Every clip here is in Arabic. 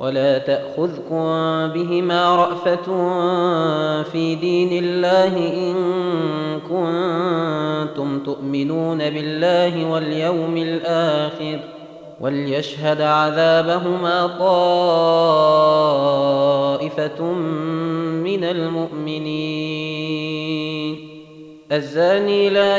ولا تأخذكم بهما رأفة في دين الله إن كنتم تؤمنون بالله واليوم الآخر وليشهد عذابهما طائفة من المؤمنين. الزاني لا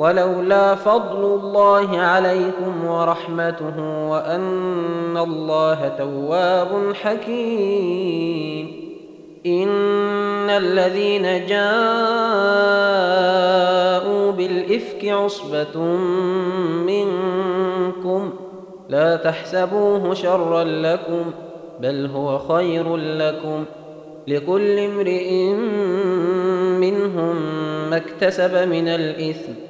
ولولا فضل الله عليكم ورحمته وأن الله تواب حكيم. إن الذين جاءوا بالإفك عصبة منكم لا تحسبوه شرا لكم بل هو خير لكم. لكل امرئ منهم ما اكتسب من الإثم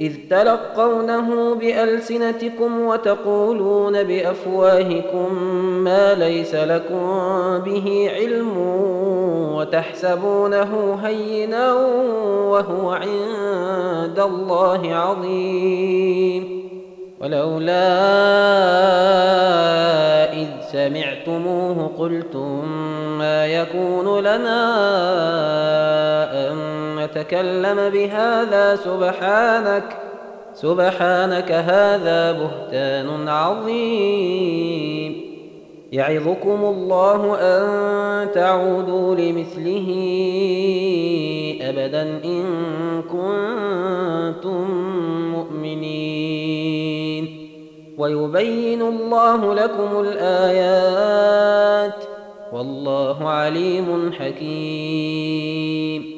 إذ تلقونه بألسنتكم وتقولون بأفواهكم ما ليس لكم به علم وتحسبونه هينا وهو عند الله عظيم. ولولا إذ سمعتموه قلتم ما يكون لنا أن نتكلم بهذا سبحانك سبحانك هذا بهتان عظيم. يعظكم الله أن تعودوا لمثله أبدا إن كنتم مؤمنين. ويبين الله لكم الآيات والله عليم حكيم.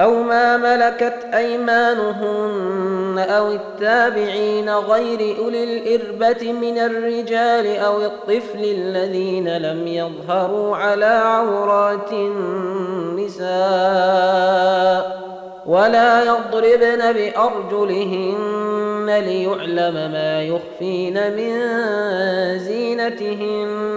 أو ما ملكت أيمانهن أو التابعين غير أولي الإربة من الرجال أو الطفل الذين لم يظهروا على عورات النساء ولا يضربن بأرجلهن ليعلم ما يخفين من زينتهن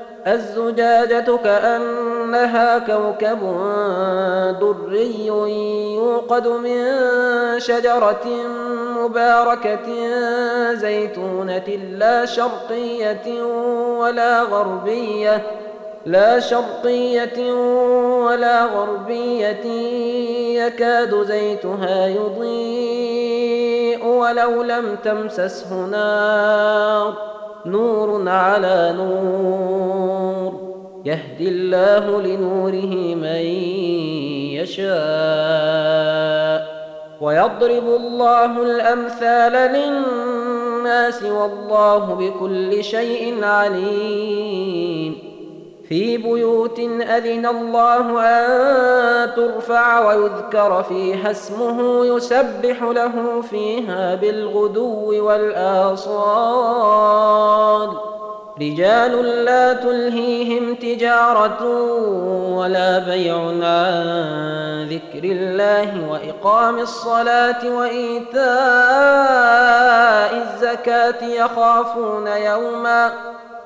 الزجاجة كأنها كوكب دري يوقد من شجرة مباركة زيتونة لا شرقية ولا غربية لا شرقية ولا غربية يكاد زيتها يضيء ولو لم تمسسه نار. نور على نور. يهدي الله لنوره من يشاء. ويضرب الله الأمثال للناس والله بكل شيء عليم. في بيوت أذن الله أن ترفع ويذكر فيها اسمه يسبح له فيها بالغدو والآصال. رجال لا تلهيهم تجارة ولا بيع عن ذكر الله وإقام الصلاة وإيتاء الزكاة يخافون يوما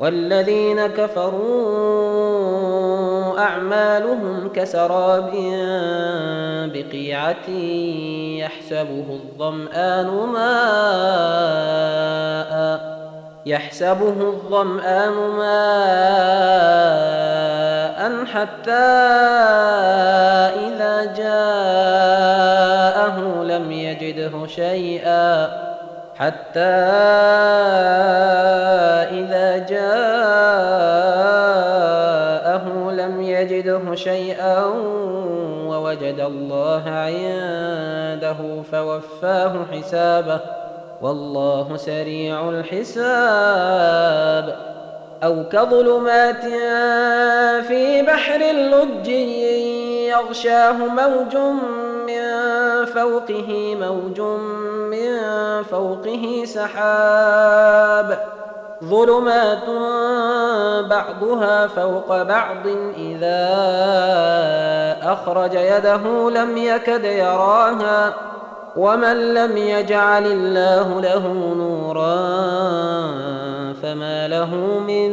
والذين كفروا أعمالهم كسراب بقيعة يحسبه الظمآن ماء يحسبه الظمآن ماء حتى إذا جاءه لم يجده شيئا حتى شيئا ووجد الله عنده فوفاه حسابه والله سريع الحساب أو كظلمات في بحر اللجي يغشاه موج من فوقه موج من فوقه سحاب ظلمات بعضها فوق بعض. إذا أخرج يده لم يكد يراها. ومن لم يجعل الله له نورا فما له من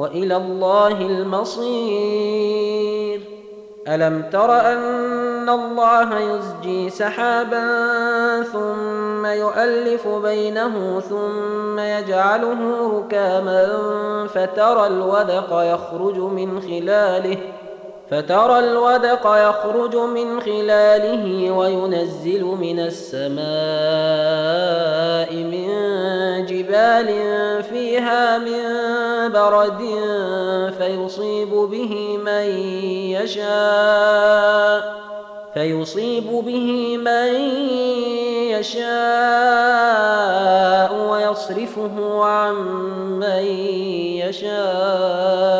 وإلى الله المصير. ألم تر أن الله يزجي سحابا ثم يؤلف بينه ثم يجعله ركاما فترى الودق يخرج من خلاله فترى الودق يخرج من خلاله وينزل من السماء من جبال فيها من برد فيصيب به من يشاء فيصيب به من يشاء ويصرفه عن من يشاء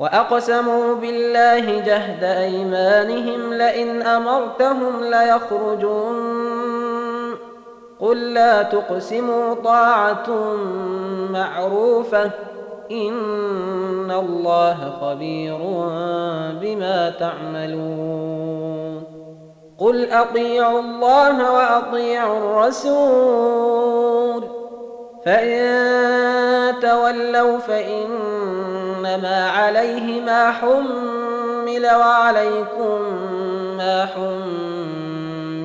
وأقسموا بالله جهد أيمانهم لئن أمرتهم ليخرجون. قل لا تقسموا طاعة معروفة. إن الله خبير بما تعملون. قل أطيعوا الله وأطيعوا الرسول. فإن تولوا فإنما عليه ما حمل وعليكم ما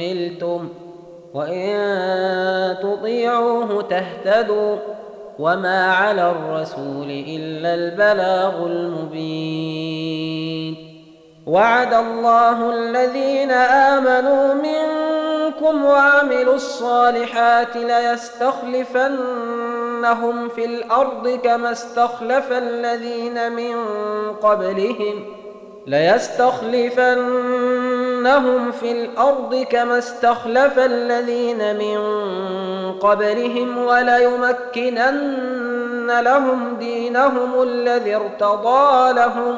حملتم وإن تطيعوه تهتدوا وما على الرسول إلا البلاغ المبين وعد الله الذين آمنوا منكم وعملوا الصالحات ليستخلفنهم في الأرض كما استخلف الذين من قبلهم ليستخلفنهم في الأرض كما استخلف الذين من قبلهم وليمكنن لهم دينهم الذي ارتضى لهم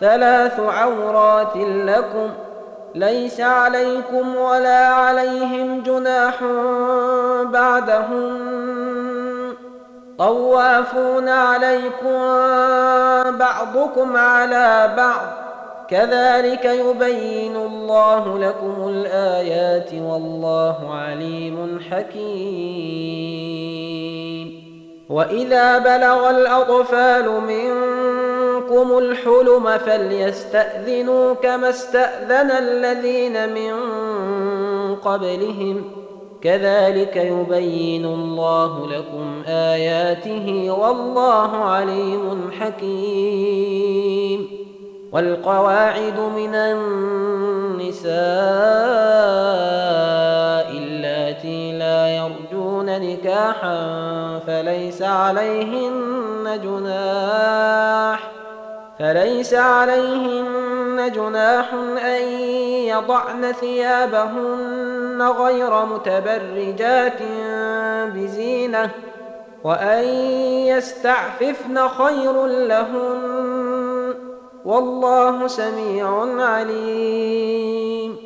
ثلاث عورات لكم ليس عليكم ولا عليهم جناح بعدهم طوافون عليكم بعضكم على بعض. كذلك يبين الله لكم الآيات والله عليم حكيم. وإذا بلغ الأطفال منكم الحلم فليستاذنوا كما استاذن الذين من قبلهم كذلك يبين الله لكم اياته والله عليم حكيم. والقواعد من النساء اللاتي لا يرجون نكاحا فليس عليهن جناح فليس عليهن جناح أن يضعن ثيابهن غير متبرجات بزينة وأن يستعففن خير لهن والله سميع عليم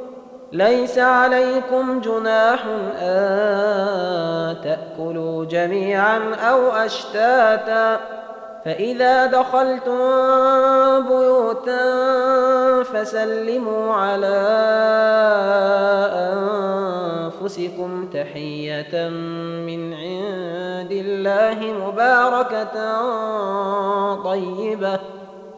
ليس عليكم جناح أن تأكلوا جميعا أو أشتاتا. فإذا دخلتم بيوتا فسلموا على أنفسكم تحية من عند الله مباركة طيبة.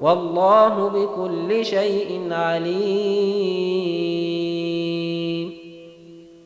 والله بكل شيء عليم.